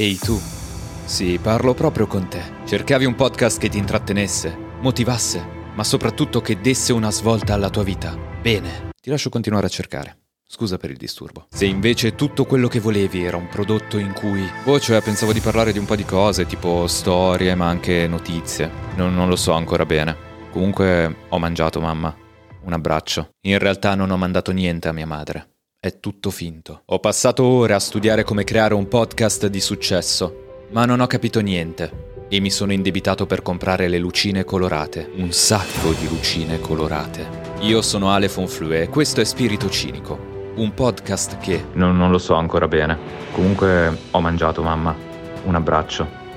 Ehi tu. Sì, parlo proprio con te. Cercavi un podcast che ti intrattenesse, motivasse, ma soprattutto che desse una svolta alla tua vita. Bene, ti lascio continuare a cercare. Scusa per il disturbo. Se invece tutto quello che volevi era un prodotto in cui... Oh, cioè pensavo di parlare di un po' di cose, tipo storie, ma anche notizie. Non, non lo so ancora bene. Comunque ho mangiato, mamma. Un abbraccio. In realtà non ho mandato niente a mia madre. È tutto finto. Ho passato ore a studiare come creare un podcast di successo, ma non ho capito niente. E mi sono indebitato per comprare le lucine colorate. Un sacco di lucine colorate. Io sono Ale Fonflue e questo è Spirito Cinico. Un podcast che... Non, non lo so ancora bene. Comunque ho mangiato, mamma. Un abbraccio.